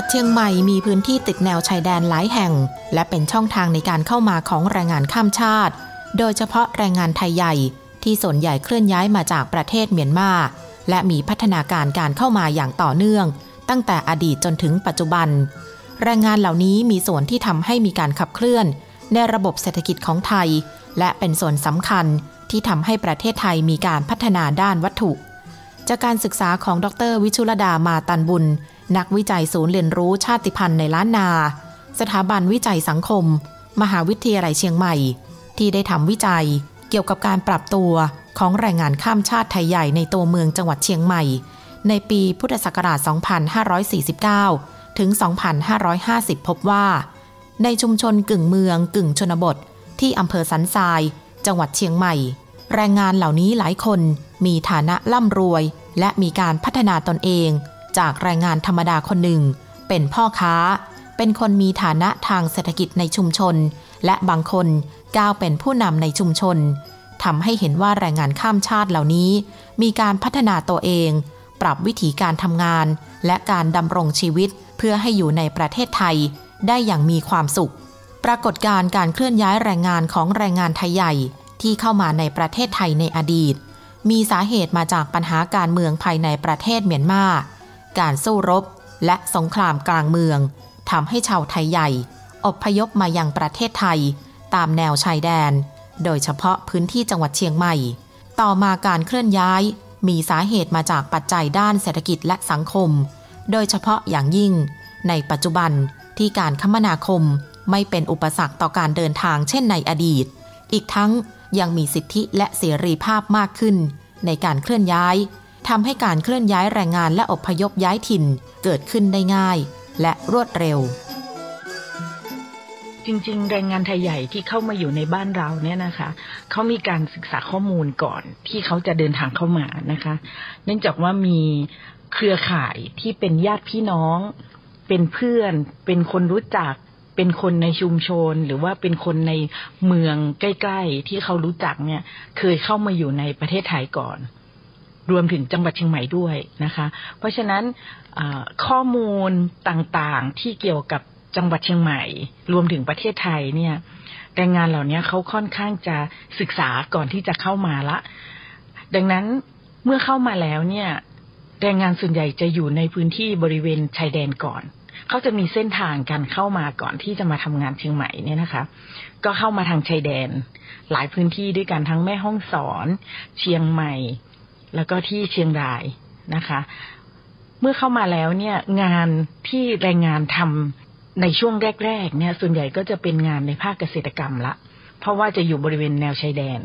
วัดเชียงใหม่มีพื้นที่ติดแนวชายแดนหลายแห่ง และเป็นช่องทางในการเข้ามาของแรงงานข้ามชาติ โดยเฉพาะแรงงานไทยใหญ่ ที่ส่วนใหญ่เคลื่อนย้ายมาจากประเทศเมียนมา และมีพัฒนาการการเข้ามาอย่างต่อเนื่อง ตั้งแต่อดีตจนถึงปัจจุบัน แรงงานเหล่านี้มีส่วนที่ทำให้มีการขับเคลื่อน ในระบบเศรษฐกิจของไทย และเป็นส่วนสำคัญที่ทำให้ประเทศไทยมีการพัฒนาด้านวัตถุ จากการศึกษาของดร วิชุลดามาตันบุญ นักวิจัยศูนย์เรียนรู้ชาติพันธุ์ในล้านนา สถาบันวิจัยสังคม มหาวิทยาลัยเชียงใหม่ ที่ได้ทำวิจัยเกี่ยวกับการปรับตัวของแรงงานข้ามชาติไทยใหญ่ในตัวเมืองจังหวัดเชียงใหม่ ในปีพุทธศักราช 2549 ถึง 2550 พบว่า ในชุมชนกึ่งเมืองกึ่งชนบท ที่อำเภอสันทราย จังหวัดเชียงใหม่ แรงงานเหล่านี้หลายคนมีฐานะร่ำรวย และมีการพัฒนาตนเอง จากแรงงานธรรมดาคนหนึ่ง เป็นพ่อค้า เป็นคนมีฐานะทางเศรษฐกิจในชุมชน และบางคนก้าวเป็นผู้นำในชุมชนทำให้เห็นว่าแรงงานข้ามชาติเหล่านี้ มีการพัฒนาตัวเอง ปรับวิธีการทำงาน และการดำรงชีวิตเพื่อให้อยู่ในประเทศไทย ได้อย่างมีความสุข ปรากฏการณ์การเคลื่อนย้ายแรงงานของแรงงานไทยใหญ่ที่เข้ามาในประเทศไทยในอดีต มีสาเหตุมาจากปัญหาการเมืองภายในประเทศเมียนมา การสู้รบ และสงครามกลางเมืองทำให้ชาวไทยใหญ่อพยพมายังประเทศไทย ตามแนวชายแดน โดยเฉพาะพื้นที่จังหวัดเชียงใหม่ ต่อมาการเคลื่อนย้าย มีสาเหตุมาจากปัจจัยด้านเศรษฐกิจและสังคม โดยเฉพาะอย่างยิ่ง ในปัจจุบันที่การคมนาคมไม่เป็นอุปสรรคต่อการเดินทางเช่นในอดีต อีกทั้งยังมีสิทธิและเสรีภาพมากขึ้น ในการเคลื่อนย้าย ทำให้การเคลื่อนย้ายแรงงานและอพยพย้ายถิ่นเกิดขึ้นได้ง่าย และรวดเร็ว จริง ๆ แรงงานไทยใหญ่ที่เข้ามาอยู่ในบ้านเราเนี่ยนะคะเขามีการศึกษาข้อมูลก่อนที่เขาจะเดินทางเข้ามานะคะ เนื่องจากว่ามีเครือข่ายที่เป็นญาติพี่น้อง เป็นเพื่อน เป็นคนรู้จักเป็นคนในชุมชนหรือว่าเป็นคนในเมืองใกล้ ๆ ที่เขารู้จักเนี่ย เคยเข้ามาอยู่ในประเทศไทยก่อน รวมถึงจังหวัดเชียงใหม่ด้วยนะคะ เพราะฉะนั้นข้อมูลต่างๆที่เกี่ยวกับจังหวัดเชียงใหม่ รวมถึงประเทศไทยเนี่ยแรงงานเหล่านี้เขาค่อนข้างจะศึกษาก่อนที่จะเข้ามาละ ดังนั้นเมื่อเข้ามาแล้วเนี่ยแรงงานส่วนใหญ่จะอยู่ในพื้นที่บริเวณชายแดนก่อนเขาจะมีเส้นทางการเข้ามาก่อนที่จะมาทำงานเชียงใหม่เนี่ยนะคะ ก็เข้ามาทางชายแดน หลายพื้นที่ด้วยกันทั้งแม่ห้องสอน เชียงใหม่ แล้วก็ที่เชียงรายนะคะ เมื่อเข้ามาแล้วเนี่ยงานที่แรงงานทำในช่วงแรก ๆ เนี่ย ส่วนใหญ่ก็จะเป็นงานในภาคเกษตรกรรมละ เพราะว่าจะอยู่บริเวณแนวชายแดน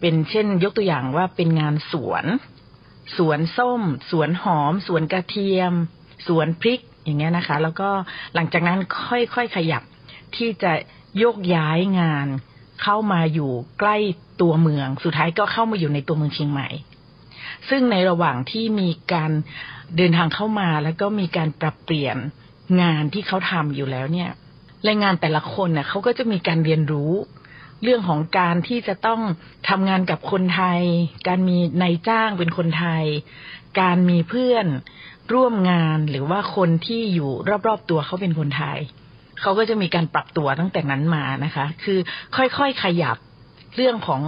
เป็นเช่น ยกตัวอย่างว่าเป็นงานสวน สวนส้ม สวนหอม สวนกระเทียม สวนพริกอย่างเงี้ยนะคะ แล้วก็หลังจากนั้นค่อยๆขยับที่จะโยกย้ายงานเข้ามาอยู่ใกล้ตัวเมือง สุดท้ายก็เข้ามาอยู่ในตัวเมืองเชียงใหม่ ซึ่งในระหว่างที่มีการเดินทางเข้ามาแล้วก็มีการปรับเปลี่ยนงานที่เขาทำอยู่แล้วเนี่ยแรงงานแต่ละคนเนี่ยเขาก็จะมีการเรียนรู้ เรื่องของการที่จะต้องทำงานกับคนไทย การมีนายจ้างเป็นคนไทย การมีเพื่อนร่วมงานหรือว่าคนที่อยู่รอบๆตัวเขาเป็นคนไทยเขาก็จะมีการปรับตัวตั้งแต่นั้นมานะคะ คือค่อยๆขยับ เรื่องของ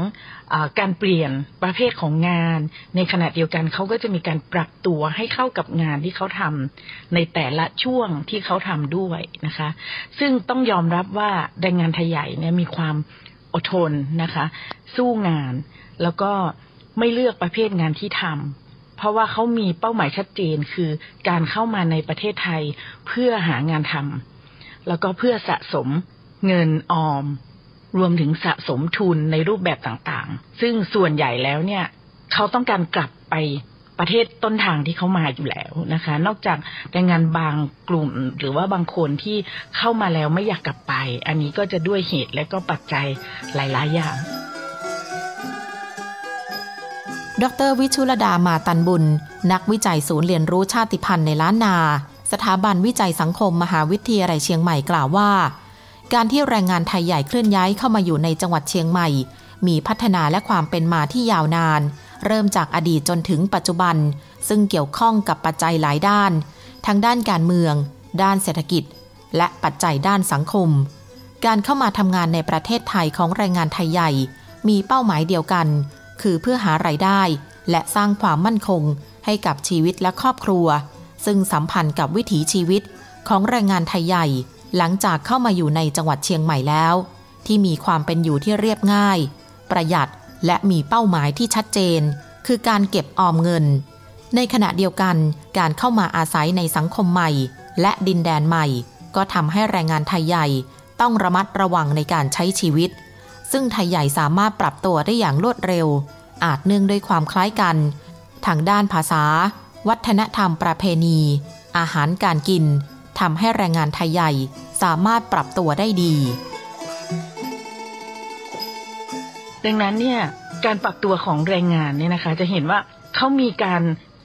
อการเปลี่ยนประเภทของงาน ในขณะเดียวกันเขาก็จะมีการปรับตัวให้เข้ากับงานที่เขาทำในแต่ละช่วงที่เขาทำด้วยนะคะ ซึ่งต้องยอมรับว่าแรงงานไทยใหญ่เนี่ยมีความอดทนนะคะ สู้งาน แล้วก็ไม่เลือกประเภทงานที่ทำเพราะว่าเขามีเป้าหมายชัดเจนคือการเข้ามาในประเทศไทยเพื่อหางานทำแล้วก็เพื่อสะสมเงินออม รวมถึงสะสมทุนในรูปแบบต่างๆ ซึ่งส่วนใหญ่แล้วเนี่ยเขาต้องการกลับไปประเทศต้นทางที่เขามาอยู่แล้วนะคะ นอกจากแรงงานบางกลุ่มหรือว่าบางคนที่เข้ามาแล้วไม่อยากกลับไป อันนี้ก็จะด้วยเหตุและก็ปัจจัยหลาย ๆ อย่าง ดรวิชุลดามาตันบุญ นักวิจัยศูนย์เรียนรู้ชาติพันธุ์ในล้านนา สถาบันวิจัยสังคมมหาวิทยาลัยเชียงใหม่กล่าวว่า การที่แรงงานไทยใหญ่เคลื่อนย้ายเข้ามาอยู่ในจังหวัดเชียงใหม่ มีพัฒนาและความเป็นมาที่ยาวนาน เริ่มจากอดีตจนถึงปัจจุบัน ซึ่งเกี่ยวข้องกับปัจจัยหลายด้าน ทั้งด้านการเมือง ด้านเศรษฐกิจ และปัจจัยด้านสังคม การเข้ามาทำงานในประเทศไทยของแรงงานไทยใหญ่ มีเป้าหมายเดียวกัน คือเพื่อหารายได้ และสร้างความมั่นคง ให้กับชีวิตและครอบครัว ซึ่งสัมพันธ์กับวิถีชีวิตของแรงงานไทยใหญ่ หลังจากเข้ามาอยู่ในจังหวัดเชียงใหม่แล้ว ที่มีความเป็นอยู่ที่เรียบง่าย ประหยัดและมีเป้าหมายที่ชัดเจน คือการเก็บออมเงิน ในขณะเดียวกันการเข้ามาอาศัยในสังคมใหม่ และดินแดนใหม่ ก็ทำให้แรงงานไทยใหญ่ต้องระมัดระวังในการใช้ชีวิต ซึ่งไทยใหญ่สามารถปรับตัวได้อย่างรวดเร็ว อาจเนื่องด้วยความคล้ายกัน ทางด้านภาษา วัฒนธรรมประเพณี อาหารการกิน ทำให้แรงงานไทยใหญ่สามารถปรับตัวได้ดี ดังนั้นเนี่ยการปรับตัวของแรงงานเนี่ยนะคะ จะเห็นว่าเขามีการ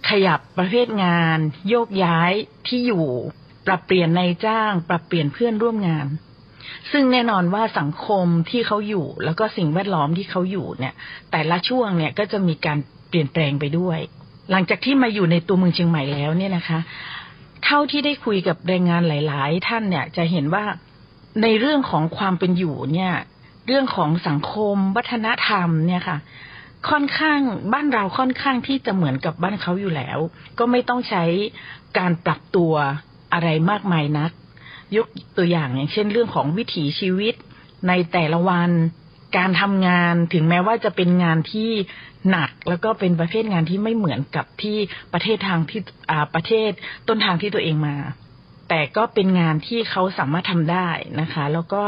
ขยับประเภทงาน โยกย้ายที่อยู่ ปรับเปลี่ยนในจ้าง ปรับเปลี่ยนเพื่อนร่วมงาน ซึ่งแน่นอนว่าสังคมที่เขาอยู่ แล้วก็สิ่งแวดล้อมที่เขาอยู่เนี่ย แต่ละช่วงเนี่ยก็จะมีการเปลี่ยนแปลงไปด้วย หลังจากที่มาอยู่ในตัวเมืองเชียงใหม่แล้วเนี่ยนะคะ เท่าที่ได้คุยกับแรงงานหลาย ๆ ท่านเนี่ยจะเห็นว่าในเรื่องของความเป็นอยู่เนี่ย เรื่องของสังคม วัฒนธรรมเนี่ยค่ะ ค่อนข้างบ้านเราค่อนข้างที่จะเหมือนกับบ้านเขาอยู่แล้ว ก็ไม่ต้องใช้การปรับตัวอะไรมากมายนัก ยกตัวอย่างอย่างเช่น เรื่องของวิถีชีวิตในแต่ละวัน การทำงานถึงแม้ว่าจะเป็นงานที่หนักแล้วก็เป็นประเภทงานที่ไม่เหมือนกับที่ประเทศทางที่อ่าประเทศต้นทางที่ตัวเองมา แต่ก็เป็นงานที่เขาสามารถทำได้นะคะ แล้วก็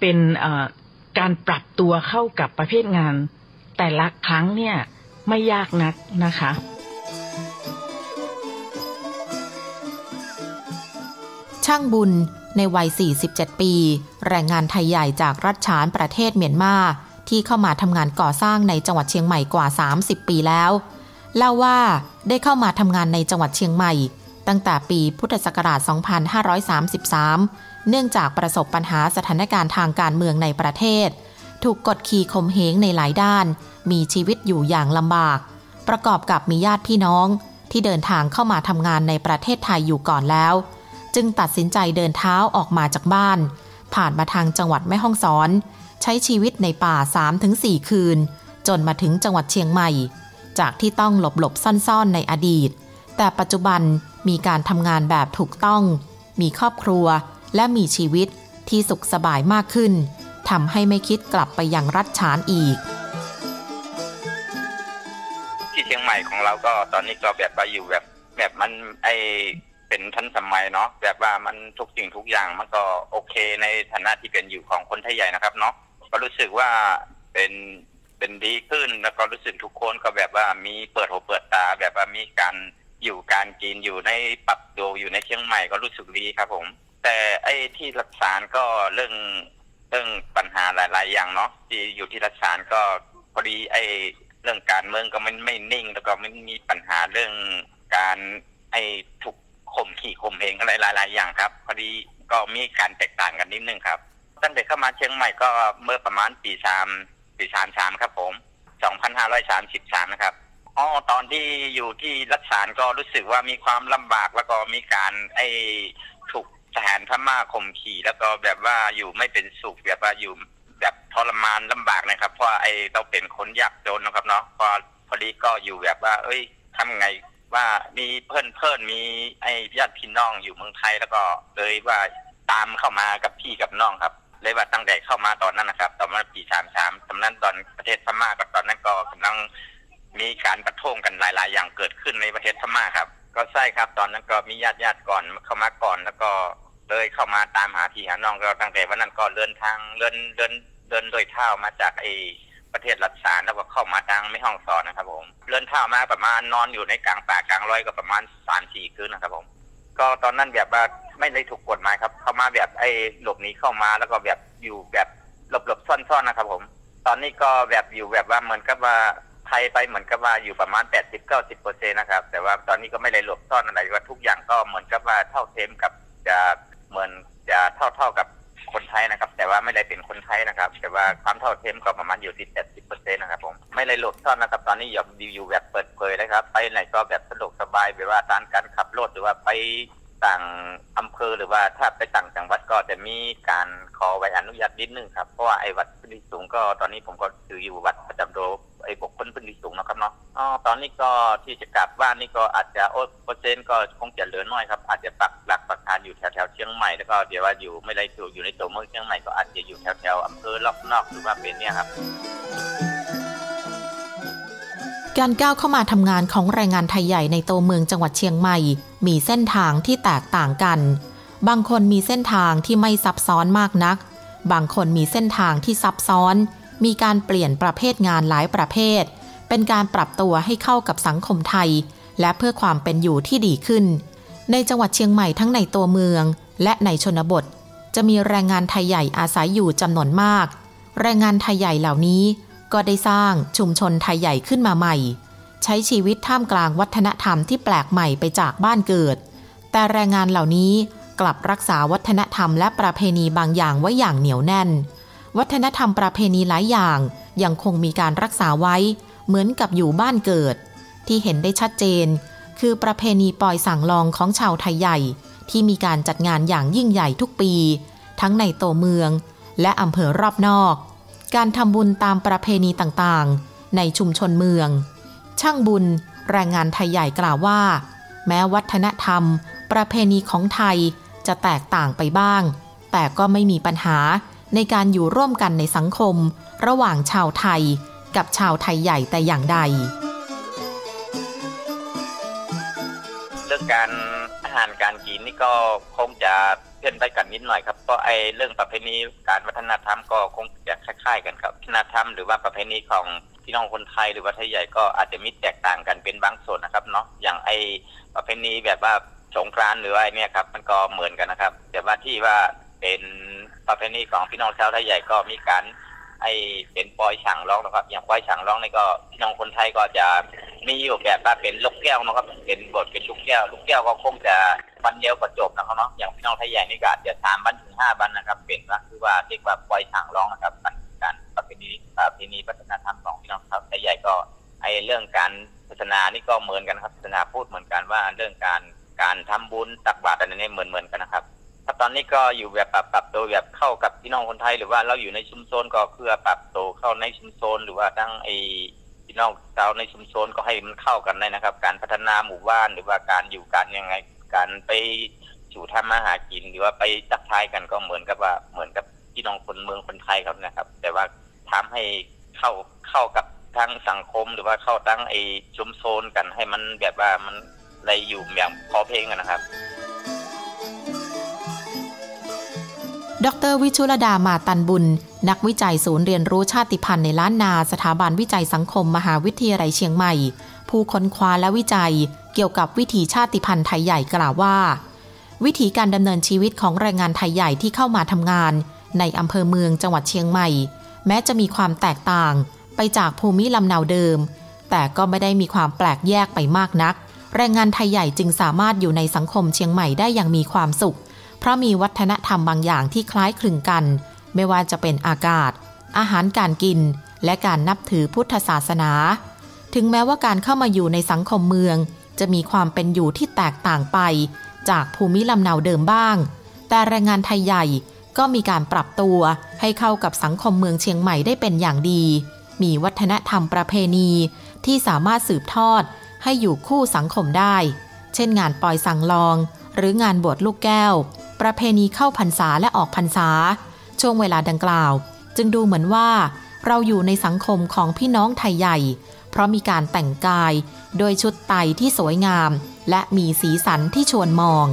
เป็นการปรับตัวเข้ากับประเภทงาน แต่ละครั้งเนี่ยไม่ยากนักนะคะช่างบุญ ในวัย 47 ปี แรงงานไทยใหญ่จากรัฐฉานประเทศเมียนมา ที่เข้ามาทำงานก่อสร้างในจังหวัดเชียงใหม่กว่า 30 ปีแล้ว เล่าว่าได้เข้ามาทำงานในจังหวัดเชียงใหม่ ตั้งแต่ปีพุทธศักราช 2533 เนื่องจากประสบปัญหาสถานการณ์ทางการเมืองในประเทศ ถูกกดขี่ข่มเหงในหลายด้าน มีชีวิตอยู่อย่างลำบาก ประกอบกับมีญาติพี่น้อง ที่เดินทางเข้ามาทำงานในประเทศไทยอยู่ก่อนแล้ว จึงตัดสินใจเดินเท้าออกมาจากบ้าน ผ่านมาทางจังหวัดแม่ฮ่องสอน ใช้ชีวิตในป่า 3-4 คืน จนมาถึงจังหวัดเชียงใหม่ จากที่ต้องหลบหลบซ่อนๆในอดีต แต่ปัจจุบันมีการทำงานแบบถูกต้อง มีครอบครัวและมีชีวิตที่สุขสบายมากขึ้นทำให้ไม่คิดกลับไปยังรัฐฉานอีก ที่เชียงใหม่ของเราก็ตอนนี้ก็แบบว่าอยู่แบบแบบมันไอ เป็นทันสมัยเนาะแบบว่ามันทุกสิ่งทุกอย่างมันก็โอเคในฐานะที่เป็นอยู่ของคนไทยใหญ่นะครับเนาะก็รู้สึกว่าเป็นเป็นดีขึ้นแล้วก็รู้สึกทุกคนก็แบบว่ามีเปิดหูเปิดตา แบบว่ามีการอยู่การกินอยู่ในปรับตัวอยู่ในเชียงใหม่ก็รู้สึกดีครับผม แต่ไอ้ที่รักษาก็เรื่องเรื่องปัญหาหลาย ๆ อย่างเนาะที่อยู่ที่รักษาก็พอดีไอ้เรื่องการเมืองก็มันไม่นิ่ง แล้วก็ไม่มีปัญหาเรื่องการไอ้ถูก ข่มขี่ข่มเหงอะไรหลาย ๆ อย่างครับ พอดีก็มีการแตกต่างกันนิดนึงครับ ตั้งแต่เข้ามาเชียงใหม่ก็เมื่อประมาณปีสามปีสามสามครับผมสองพันห้าร้อยสามสิบสามนะครับอ๋อตอนที่อยู่ที่รัฐสารก็รู้สึกว่ามีความลำบากแล้วก็มีการไอ้ถูกทหารพม่าข่มขี่ แล้วก็แบบว่าอยู่ไม่เป็นสุขแบบว่าอยู่แบบทรมานลำบากนะครับ เพราะไอ้เราเป็นคนยากจนนะครับเนาะพอพอดีก็อยู่แบบว่า เอ้ยทำไง ว่ามีเพื่อนเพื่อนมีไอ้ญาติพี่น้องอยู่เมืองไทยแล้วก็เลยว่าตามเข้ามากับพี่กับน้องครับ เลยว่าตั้งแต่เข้ามาตอนนั้นนะครับตอนนั้นปีสามสามตอนนั้นตอนประเทศพม่ากับตอนนั้นก็กำลังมีการประท้วงกันหลาย ๆ อย่างเกิดขึ้นในประเทศพม่าครับ ก็ใช่ครับ ตอนนั้นก็มีญาติญาติก่อนเข้ามาก่อน แล้วก็เลยเข้ามาตามหาพี่หาน้องก็ตั้งแต่วันนั้นก็เดินทางเดินเดินเดินโดยเท้ามาจากไอ ประเทศรัสเซียแล้วก็เข้ามาทางไม่ห้องสอนนะครับ ผมเลื่อนเท้ามาประมาณนอนอยู่ในกลางป่ากลางร้อยก็ประมาณสามสี่คืนนะครับ ผม ก็ตอนนั้นแบบว่าไม่ได้ถูกกฎหมายครับ เข้ามาแบบไอ้หลบหนีเข้ามาแล้วก็แบบอยู่แบบหลบๆซ่อนๆนะครับ ผม ตอนนี้ก็แบบอยู่แบบว่าเหมือนกับว่าไทยไปเหมือนกับว่าอยู่ประมาณแปดสิบเก้าสิบเปอร์เซ็นต์นะครับ แต่ว่าตอนนี้ก็ไม่ได้หลบซ่อนอะไรว่าทุกอย่างก็เหมือนกับว่าเท่าเทียมกับจะเหมือนจะเท่าเท่ากับ คนไทยนะครับ แต่ว่าไม่ได้เป็นคนไทยนะครับ แต่ว่าความเท่าเทียมก็ประมาณอยู่ที่แปดสิบเปอร์เซ็นต์นะครับผมไม่ได้หลบซ่อนนะครับ ตอนนี้อยู่อยู่แบบเปิดเผยเลยครับ ไปไหนก็แบบสะดวกสบายแบบว่าตามการขับรถหรือว่าไป ต่างอำเภอหรือว่าถ้าไปต่างจังหวัดก็จะมีการขอใบอนุญาตนิดนึงครับเพราะว่าไอ้วัดพื้นที่สูงก็ตอนนี้ผมก็ถืออยู่วัดประจำโดไอ้บุคคลพื้นที่สูงนะครับเนาะอ๋อตอนนี้ก็ที่จะกลับบ้านนี่ก็อาจจะโอ้เปอร์เซ็นต์ก็คงจะเหลือน้อยครับอาจจะปักหลักปักฐานอยู่แถวแถวเชียงใหม่แล้วก็เดี๋ยวว่าอยู่ไม่ได้อยู่อยู่ในตัวเมืองเชียงใหม่ก็อาจจะอยู่แถวแถวอำเภอรอบนอกหรือว่าเป็นเนี่ยครับ การก้าวเข้ามาทำงานของแรงงานไทยใหญ่ในตัวเมืองจังหวัดเชียงใหม่ มีเส้นทางที่แตกต่างกัน บางคนมีเส้นทางที่ไม่ซับซ้อนมากนัก บางคนมีเส้นทางที่ซับซ้อน มีการเปลี่ยนประเภทงานหลายประเภท เป็นการปรับตัวให้เข้ากับสังคมไทย และเพื่อความเป็นอยู่ที่ดีขึ้น ในจังหวัดเชียงใหม่ทั้งในตัวเมือง และในชนบท จะมีแรงงานไทยใหญ่อาศัยอยู่จำนวนมาก แรงงานไทยใหญ่เหล่านี้ ก็ได้สร้างชุมชนไทยใหญ่ขึ้นมาใหม่ ใช้ชีวิตท่ามกลางวัฒนธรรมที่แปลกใหม่ไปจากบ้านเกิด แต่แรงงานเหล่านี้กลับรักษาวัฒนธรรมและประเพณีบางอย่างไว้อย่างเหนียวแน่น วัฒนธรรมประเพณีหลายอย่างยังคงมีการรักษาไว้ เหมือนกับอยู่บ้านเกิด ที่เห็นได้ชัดเจน คือประเพณีปล่อยสั่งลองของชาวไทยใหญ่ ที่มีการจัดงานอย่างยิ่งใหญ่ทุกปี ทั้งในตัวเมือง และอำเภอรอบนอก การทำบุญตามประเพณีต่างๆ ในชุมชนเมือง ช่างบุญแรงงานไทยใหญ่กล่าวว่า แม้วัฒนธรรม ประเพณีของไทยจะแตกต่างไปบ้าง แต่ก็ไม่มีปัญหาในการอยู่ร่วมกันในสังคม ระหว่างชาวไทยกับชาวไทยใหญ่แต่อย่างใดเรื่องการอาหารการกินนี่ก็คงจะ เพื่อนไปกันนิดหน่อยครับก็ไอเรื่องประเพณีการวัฒนธรรมก็คงจะคล้ายๆกันครับวัฒนธรรมหรือว่าประเพณีของพี่น้องคนไทยหรือว่าไทยใหญ่ก็อาจจะมีแตกต่างกันเป็นบางส่วนนะครับเนาะอย่างไอประเพณีแบบว่าสงกรานต์หรือว่าไอเนี่ยครับมันก็เหมือนกันนะครับ แต่ว่าที่ว่าเป็นประเพณีของพี่น้องชาวไทยใหญ่ก็มีการ ไอเป็นปอยฉางร้องนะครับ อย่างปอยฉางร้องนี่ก็พี่น้องคนไทยก็จะมีอยู่แบบว่าเป็นลูกแก้วนะครับ เป็นบทเป็นลูกแก้ว ลูกแก้วก็คงจะวันเดียวก็จบนะครับเนาะอย่างพี่น้องไทยใหญ่นี่ก็จะสามวันถึงห้าวันนะครับ เป็นว่าคือว่าเรียกว่าปอยฉางร้องนะครับการการประเพณีประเพณีวัฒนธรรมของพี่น้องไทยใหญ่ก็ไอเรื่องการพัฒนานี่ก็เหมือนกันครับพัฒนาพูดเหมือนกันว่าเรื่องการการทำบุญตักบาตรอะไรนี่เหมือนเหมือนกันนะครับ ถ้าตอนนี้ก็อยู่แบบปรับปรับตัวแบบเข้ากับพี่น้องคนไทย หรือว่าเราอยู่ในชุมชนก็เพื่อปรับตัวเข้าในชุมชนหรือว่าทั้งไอพี่น้องชาวในชุมชนก็ให้มันเข้ากันได้นะครับ การพัฒนาหมู่บ้านหรือว่าการอยู่กันยังไง การไปสู่ทำมาหากินหรือว่าไปทักทายกันก็เหมือนกับว่าเหมือนกับพี่น้องคนเมืองคนไทยครับนะครับ แต่ว่าทำให้เข้าเข้ากับทั้งสังคมหรือว่าเข้าตั้งไอชุมชนกันให้มันแบบว่ามันอะไรอยู่อย่างพอเพลงกันนะครับ ดรวิชุลดามาตันบุญ นักวิจัยศูนย์เรียนรู้ชาติพันธุ์ในล้านนาสถาบันวิจัยสังคมมหาวิทยาลัยเชียงใหม่ ผู้ค้นคว้าและวิจัย เกี่ยวกับวิถีชาติพันธุ์ไทยใหญ่กล่าวว่า วิถีการดำเนินชีวิตของแรงงานไทยใหญ่ที่เข้ามาทำงาน ในอำเภอเมืองจังหวัดเชียงใหม่ แม้จะมีความแตกต่างไปจากภูมิลำเนาเดิม แต่ก็ไม่ได้มีความแปลกแยกไปมากนัก แรงงานไทยใหญ่จึงสามารถอยู่ในสังคมเชียงใหม่ได้อย่างมีความสุข เพราะมีวัฒนธรรมบางอย่างที่คล้ายคลึงกัน ไม่ว่าจะเป็นอากาศ อาหารการกิน และการนับถือพุทธศาสนา ถึงแม้ว่าการเข้ามาอยู่ในสังคมเมือง จะมีความเป็นอยู่ที่แตกต่างไป จากภูมิลำเนาเดิมบ้าง แต่แรงงานไทยใหญ่ก็มีการปรับตัวให้เข้ากับสังคมเมืองเชียงใหม่ได้เป็นอย่างดี มีวัฒนธรรมประเพณีที่สามารถสืบทอดให้อยู่คู่สังคมได้ เช่นงานปล่อยสังลอง หรืองานบวชลูกแก้ว ประเพณีเข้าพรรษาและออกพรรษา ช่วงเวลาดังกล่าว จึงดูเหมือนว่า เราอยู่ในสังคมของพี่น้องไทยใหญ่ เพราะมีการแต่งกาย โดยชุดไตที่สวยงาม และมีสีสันที่ชวนมอง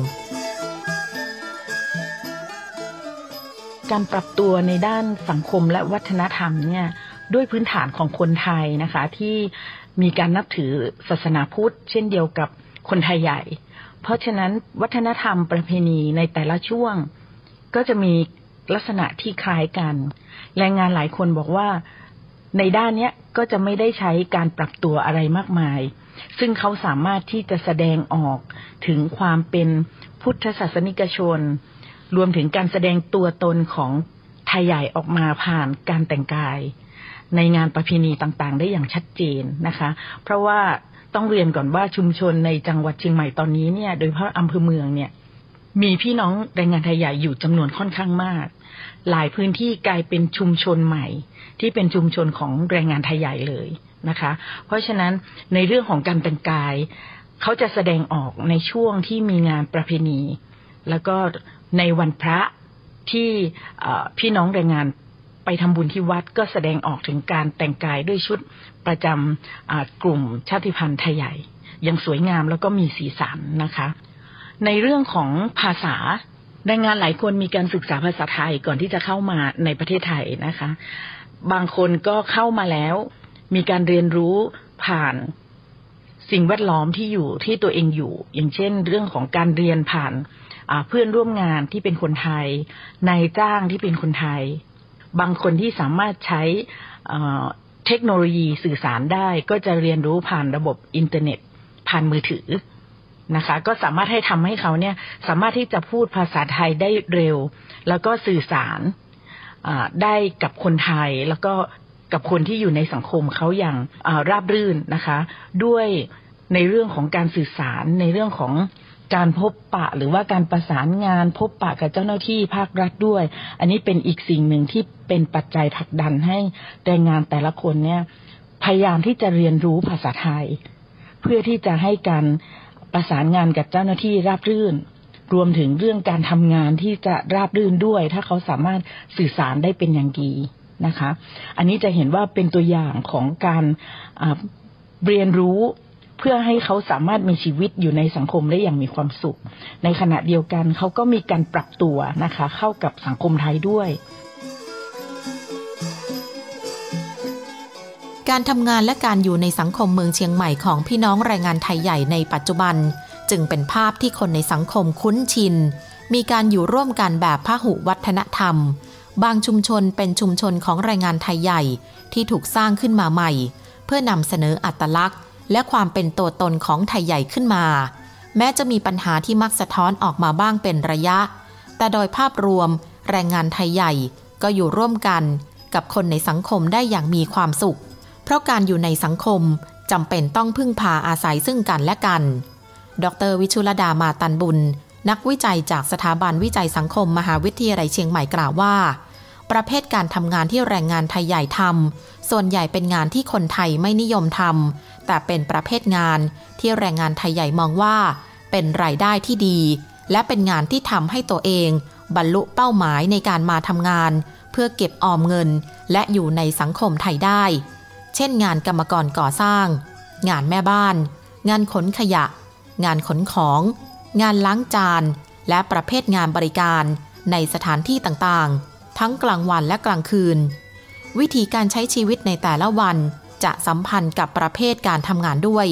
การปรับตัวในด้านสังคมและวัฒนธรรมเนี่ยด้วยพื้นฐานของคนไทยนะคะที่มีการนับถือศาสนาพุทธ เช่นเดียวกับคนไทยใหญ่ เพราะฉะนั้นวัฒนธรรมประเพณีในแต่ละช่วง ก็จะมีลักษณะที่คล้ายกัน แรงงานหลายคนบอกว่าในด้านนี้ก็จะไม่ได้ใช้การปรับตัวอะไรมากมาย ซึ่งเขาสามารถที่จะแสดงออกถึงความเป็นพุทธศาสนิกชน รวมถึงการแสดงตัวตนของไทยใหญ่ออกมาผ่านการแต่งกาย ในงานประเพณีต่างๆ ได้อย่างชัดเจนนะคะ เพราะว่า ต้องเรียนก่อนว่าชุมชนในจังหวัดเชียงใหม่ตอนนี้เนี่ย โดยเฉพาะอำเภอเมืองเนี่ย มีพี่น้องแรงงานไทยใหญ่อยู่จำนวนค่อนข้างมาก หลายพื้นที่กลายเป็นชุมชนใหม่ ที่เป็นชุมชนของแรงงานไทยใหญ่เลยนะคะ เพราะฉะนั้นในเรื่องของการแต่งกายเขาจะแสดงออกในช่วงที่มีงานประเพณี แล้วก็ในวันพระที่พี่น้องแรงงานไปทำบุญที่วัดก็แสดงออกถึงการแต่งกายด้วยชุด ประจำกลุ่มชาติพันธุ์ไทยใหญ่อย่างสวยงามแล้วก็มีสีสันนะคะ ในเรื่องของภาษาแรงงานหลายคนมีการศึกษาภาษาไทยก่อนที่จะเข้ามาในประเทศไทยนะคะ บางคนก็เข้ามาแล้ว มีการเรียนรู้ผ่านสิ่งแวดล้อมที่อยู่ที่ตัวเองอยู่ อย่างเช่น เรื่องของการเรียนผ่านเพื่อนร่วมงานที่เป็นคนไทยนายจ้างที่เป็นคนไทย บางคนที่สามารถใช้ เทคโนโลยีสื่อสารได้ก็จะเรียนรู้ผ่านระบบอินเทอร์เน็ต ผ่านมือถือนะคะ ก็สามารถให้ทำให้เขาเนี่ย สามารถที่จะพูดภาษาไทยได้เร็ว แล้วก็สื่อสารได้กับคนไทยแล้วก็กับคนที่อยู่ในสังคมเขาอย่างราบรื่นนะคะ ด้วยในเรื่องของการสื่อสารในเรื่องของ การพบปะหรือว่าการประสานงานพบปะกับเจ้าหน้าที่ภาครัฐด้วย อันนี้เป็นอีกสิ่งหนึ่งที่เป็นปัจจัยผลักดันให้แรงงานแต่ละคนเนี่ยพยายามที่จะเรียนรู้ภาษาไทย เพื่อที่จะให้การประสานงานกับเจ้าหน้าที่ราบรื่น รวมถึงเรื่องการทำงานที่จะราบรื่นด้วย ถ้าเขาสามารถสื่อสารได้เป็นอย่างดีนะคะ อันนี้จะเห็นว่าเป็นตัวอย่างของการเรียนรู้ เพื่อให้เขาสามารถมีชีวิตอยู่ในสังคมได้อย่างมีความสุข ในขณะเดียวกันเขาก็มีการปรับตัวนะคะ เข้ากับสังคมไทยด้วย การทำงานและการอยู่ในสังคมเมืองเชียงใหม่ของพี่น้องแรงงานไทยใหญ่ในปัจจุบัน จึงเป็นภาพที่คนในสังคมคุ้นชิน มีการอยู่ร่วมกันแบบพหุวัฒนธรรม บางชุมชนเป็นชุมชนของแรงงานไทยใหญ่ที่ถูกสร้างขึ้นมาใหม่ เพื่อนำเสนออัตลักษณ์ และความเป็นตัวตนของไทยใหญ่ขึ้นมา แม้จะมีปัญหาที่มักสะท้อนออกมาบ้างเป็นระยะ แต่โดยภาพรวม แรงงานไทยใหญ่ก็อยู่ร่วมกัน กับคนในสังคมได้อย่างมีความสุข เพราะการอยู่ในสังคมจำเป็นต้องพึ่งพาอาศัยซึ่งกันและกัน ดรวิชุลดามาตันบุญ นักวิจัยจากสถาบันวิจัยสังคมมหาวิทยาลัยเชียงใหม่กล่าวว่า ประเภทการทำงานที่แรงงานไทยใหญ่ทำส่วนใหญ่เป็นงานที่คนไทยไม่นิยมทำแต่เป็นประเภทงานที่แรงงานไทยใหญ่มองว่า เป็นรายได้ที่ดี และเป็นงานที่ทำให้ตัวเอง บรรลุเป้าหมายในการมาทำงาน เพื่อเก็บออมเงิน และอยู่ในสังคมไทยได้ เช่น งานกรรมกรก่อสร้าง งานแม่บ้าน งานขนขยะ งานขนของ งานล้างจาน และประเภทงานบริการในสถานที่ต่างๆ ทั้งกลางวันและกลางคืน วิธีการใช้ชีวิตในแต่ละวันจะสัมพันธ์กับประเภทการทำงานด้วย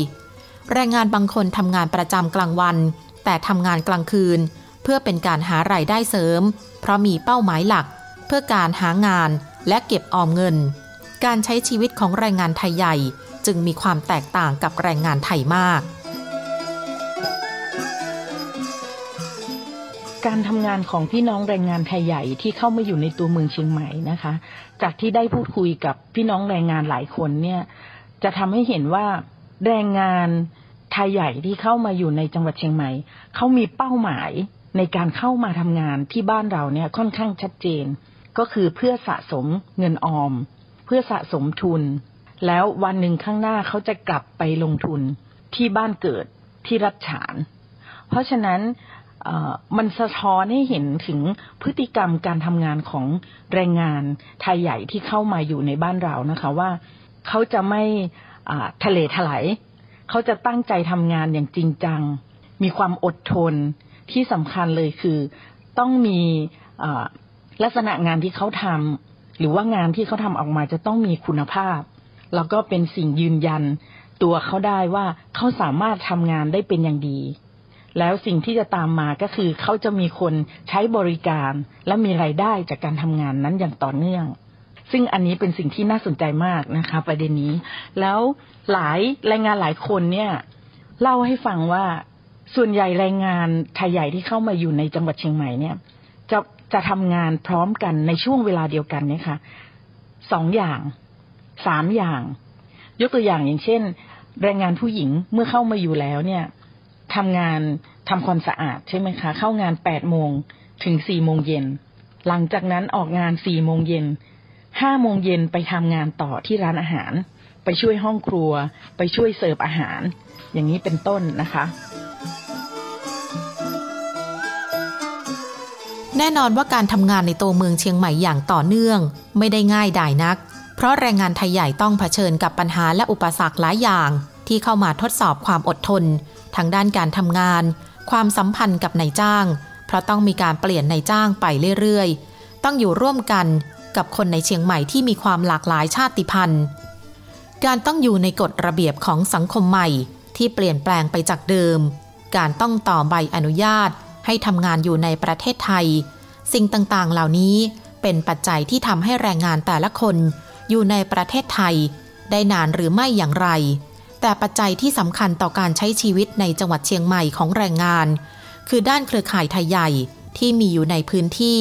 แรงงานบางคนทำงานประจำกลางวัน แต่ทำงานกลางคืน เพื่อเป็นการหารายได้เสริม เพราะมีเป้าหมายหลัก เพื่อการหางานและเก็บออมเงิน การใช้ชีวิตของแรงงานไทยใหญ่จึงมีความแตกต่างกับแรงงานไทยมาก การทำงานของพี่น้องแรงงานไทยใหญ่ที่เข้ามาอยู่ในตัวเมืองเชียงใหม่นะคะ จากที่ได้พูดคุยกับพี่น้องแรงงานหลายคนเนี่ย จะทำให้เห็นว่าแรงงานไทยใหญ่ที่เข้ามาอยู่ในจังหวัดเชียงใหม่เขามีเป้าหมายในการเข้ามาทำงานที่บ้านเราเนี่ยค่อนข้างชัดเจน ก็คือเพื่อสะสมเงินออม เพื่อสะสมทุน แล้ววันหนึ่งข้างหน้าเขาจะกลับไปลงทุนที่บ้านเกิดที่รัฐฉาน เพราะฉะนั้น มันสะท้อนให้เห็นถึงพฤติกรรมการทำงานของแรงงานไทยใหญ่ที่เข้ามาอยู่ในบ้านเรานะคะว่าเขาจะไม่ทะเลถลายเขาจะตั้งใจทำงานอย่างจริงจัง มีความอดทนที่สำคัญเลยคือต้องมีลักษณะงานที่เขาทำหรือว่างานที่เขาทำออกมาจะต้องมีคุณภาพ แล้วก็เป็นสิ่งยืนยันตัวเขาได้ว่าเขาสามารถทำงานได้เป็นอย่างดี แล้วสิ่งที่จะตามมาก็คือเขาจะมีคนใช้บริการ และมีไรายได้จากการทำงานนั้นอย่างต่อเนื่อง ซึ่งอันนี้เป็นสิ่งที่น่าสนใจมากนะคะ ประเด็นนี้ แล้วหลายแรงงานหลายคนเนี่ยเล่าให้ฟังว่าส่วนใหญ่แรงงานไทยใหญ่ที่เข้ามาอยู่ในจังหวัดเชียงใหม่เนี่ย จะจะทำงานพร้อมกันในช่วงเวลาเดียวกันเนี่ยค่ะสองอย่างสามอย่าง ยกตัวอย่างอย่างเช่น แรงงานผู้หญิงเมื่อเข้ามาอยู่แล้วเนี่ย ทำงานทำความสะอาดใช่ไหมคะ เข้างานแปดโมงถึงสี่โมงเย็น หลังจากนั้นออกงานสี่โมงเย็นห้าโมงเย็นไปทำงานต่อที่ร้านอาหาร ไปช่วยห้องครัว ไปช่วยเสิร์ฟอาหาร อย่างนี้เป็นต้นนะคะ แน่นอนว่าการทำงานในตัวเมืองเชียงใหม่อย่างต่อเนื่อง ไม่ได้ง่ายดายนัก เพราะแรงงานไทยใหญ่ต้องเผชิญกับปัญหาและอุปสรรคหลายอย่าง ที่เข้ามาทดสอบความอดทน ทางด้านการทำงาน ความสัมพันธ์กับนายจ้าง เพราะต้องมีการเปลี่ยนนายจ้างไปเรื่อยๆ ต้องอยู่ร่วมกันกับคนในเชียงใหม่ที่มีความหลากหลายชาติพันธุ์ การต้องอยู่ในกฎระเบียบของสังคมใหม่ที่เปลี่ยนแปลงไปจากเดิม การต้องต่อใบอนุญาตให้ทำงานอยู่ในประเทศไทย สิ่งต่างๆ เหล่านี้เป็นปัจจัยที่ทำให้แรงงานแต่ละคน อยู่ในประเทศไทย ได้นานหรือไม่อย่างไร แต่ปัจจัยที่สำคัญต่อการใช้ชีวิตในจังหวัดเชียงใหม่ของแรงงาน คือด้านเครือข่ายไทยใหญ่ที่มีอยู่ในพื้นที่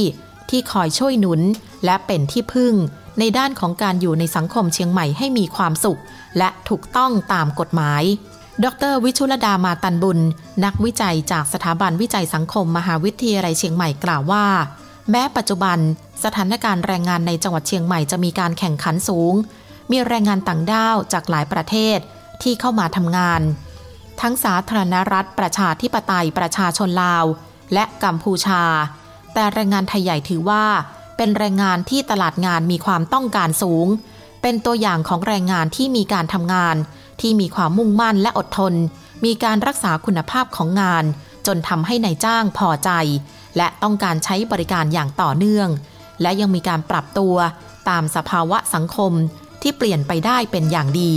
ที่คอยช่วยหนุน และเป็นที่พึ่ง ในด้านของการอยู่ในสังคมเชียงใหม่ให้มีความสุข และถูกต้องตามกฎหมาย ดร วิชุลดามาตันบุญ นักวิจัยจากสถาบันวิจัยสังคมมหาวิทยาลัยเชียงใหม่กล่าวว่า แม้ปัจจุบัน สถานการณ์แรงงานในจังหวัดเชียงใหม่จะมีการแข่งขันสูง มีแรงงานต่างด้าวจากหลายประเทศ ที่เข้ามาทำงาน ทั้งสาธารณรัฐประชาธิปไตยประชาชนลาว และกัมพูชา แต่แรงงานไทยใหญ่ถือว่า เป็นแรงงานที่ตลาดงานมีความต้องการสูง เป็นตัวอย่างของแรงงานที่มีการทำงาน ที่มีความมุ่งมั่นและอดทน มีการรักษาคุณภาพของงาน จนทำให้ในายจ้างพอใจ และต้องการใช้บริการอย่างต่อเนื่อง และยังมีการปรับตัวตามสภาวะสังคมที่เปลี่ยนไปได้เป็นอย่างดี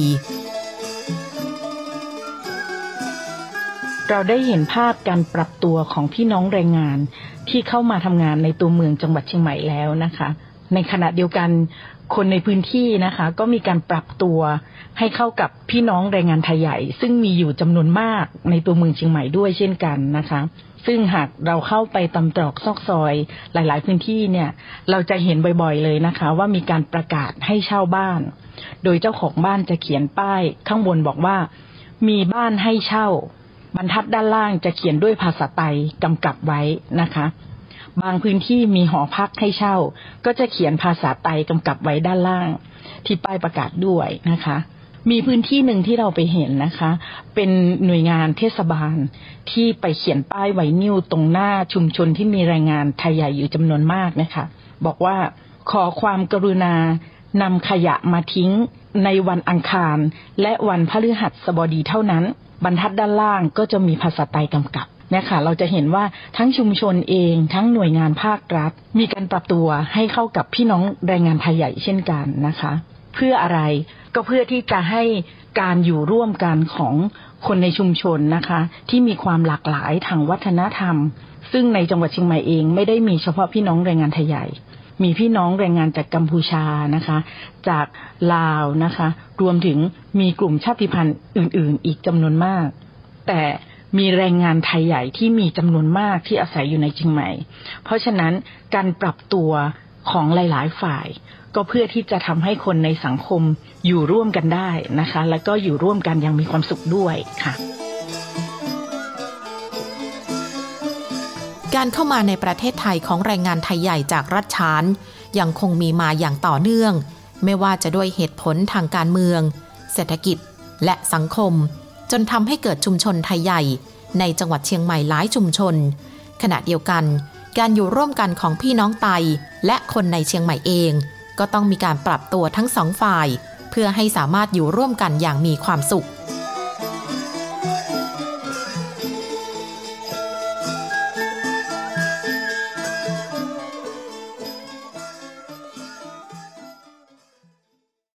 เราได้เห็นภาพการปรับตัวของพี่น้องแรงงานที่เข้ามาทำงานในตัวเมืองจังหวัดเชียงใหม่แล้วนะคะ ในขณะเดียวกันคนในพื้นที่นะคะ ก็มีการปรับตัวให้เข้ากับพี่น้องแรงงานไทยใหญ่ ซึ่งมีอยู่จำนวนมากในตัวเมืองเชียงใหม่ด้วยเช่นกันนะคะ ซึ่งหากเราเข้าไปตำตรอกซอกซอยหลาย ๆ พื้นที่เนี่ย เราจะเห็นบ่อยๆเลยนะคะ ว่ามีการประกาศให้เช่าบ้าน โดยเจ้าของบ้านจะเขียนป้ายข้างบนบอกว่า มีบ้านให้เช่า บรรทัดด้านล่างจะเขียนด้วยภาษาไทยกำกับไว้นะคะ บางพื้นที่มีหอพักให้เช่า ก็จะเขียนภาษาไทยกำกับไว้ด้านล่าง ที่ป้ายประกาศด้วยนะคะ มีพื้นที่หนึ่งที่เราไปเห็นนะคะ เป็นหน่วยงานเทศบาลที่ไปเขียนป้ายไวนิวตรงหน้าชุมชนที่มีแรงงานไทยใหญ่อยู่จำนวนมากนะคะ บอกว่าขอความกรุณานำขยะมาทิ้งในวันอังคารและวันพฤหัสบดีเท่านั้น บรรทัดด้านล่างก็จะมีภาษาไทยกำกับนะคะเราจะเห็นว่าทั้งชุมชนเอง ทั้งหน่วยงานภาครัฐ มีการปรับตัวให้เข้ากับพี่น้องแรงงานไทยใหญ่เช่นกันนะคะ เพื่ออะไรก็เพื่อที่จะให้การอยู่ร่วมกันของคนในชุมชนนะคะ ที่มีความหลากหลายทางวัฒนธรรม ซึ่งในจังหวัดเชียงใหม่เองไม่ได้มีเฉพาะพี่น้องแรงงานไทยใหญ่ มีพี่น้องแรงงานจากกัมพูชานะคะ จากลาวนะคะ รวมถึงมีกลุ่มชาติพันธุ์อื่น ๆ อีกจำนวนมาก แต่มีแรงงานไทยใหญ่ที่มีจำนวนมากที่อาศัยอยู่ในเชียงใหม่ เพราะฉะนั้นการปรับตัวของหลาย ๆ ฝ่าย ก็เพื่อที่จะทำให้คนในสังคมอยู่ร่วมกันได้นะคะ แล้วก็อยู่ร่วมกันอย่างมีความสุขด้วยค่ะ การเข้ามาในประเทศไทยของแรงงานไทยใหญ่จากรัฐฉานยังคงมีมาอย่างต่อเนื่อง ไม่ว่าจะด้วยเหตุผลทางการเมือง เศรษฐกิจ และสังคม จนทำให้เกิดชุมชนไทยใหญ่ ในจังหวัดเชียงใหม่หลายชุมชน ขณะเดียวกัน การอยู่ร่วมกันของพี่น้องไตและคนในเชียงใหม่เอง ก็ต้องมีการปรับตัวทั้งสองฝ่าย เพื่อให้สามารถอยู่ร่วมกันอย่างมีความสุข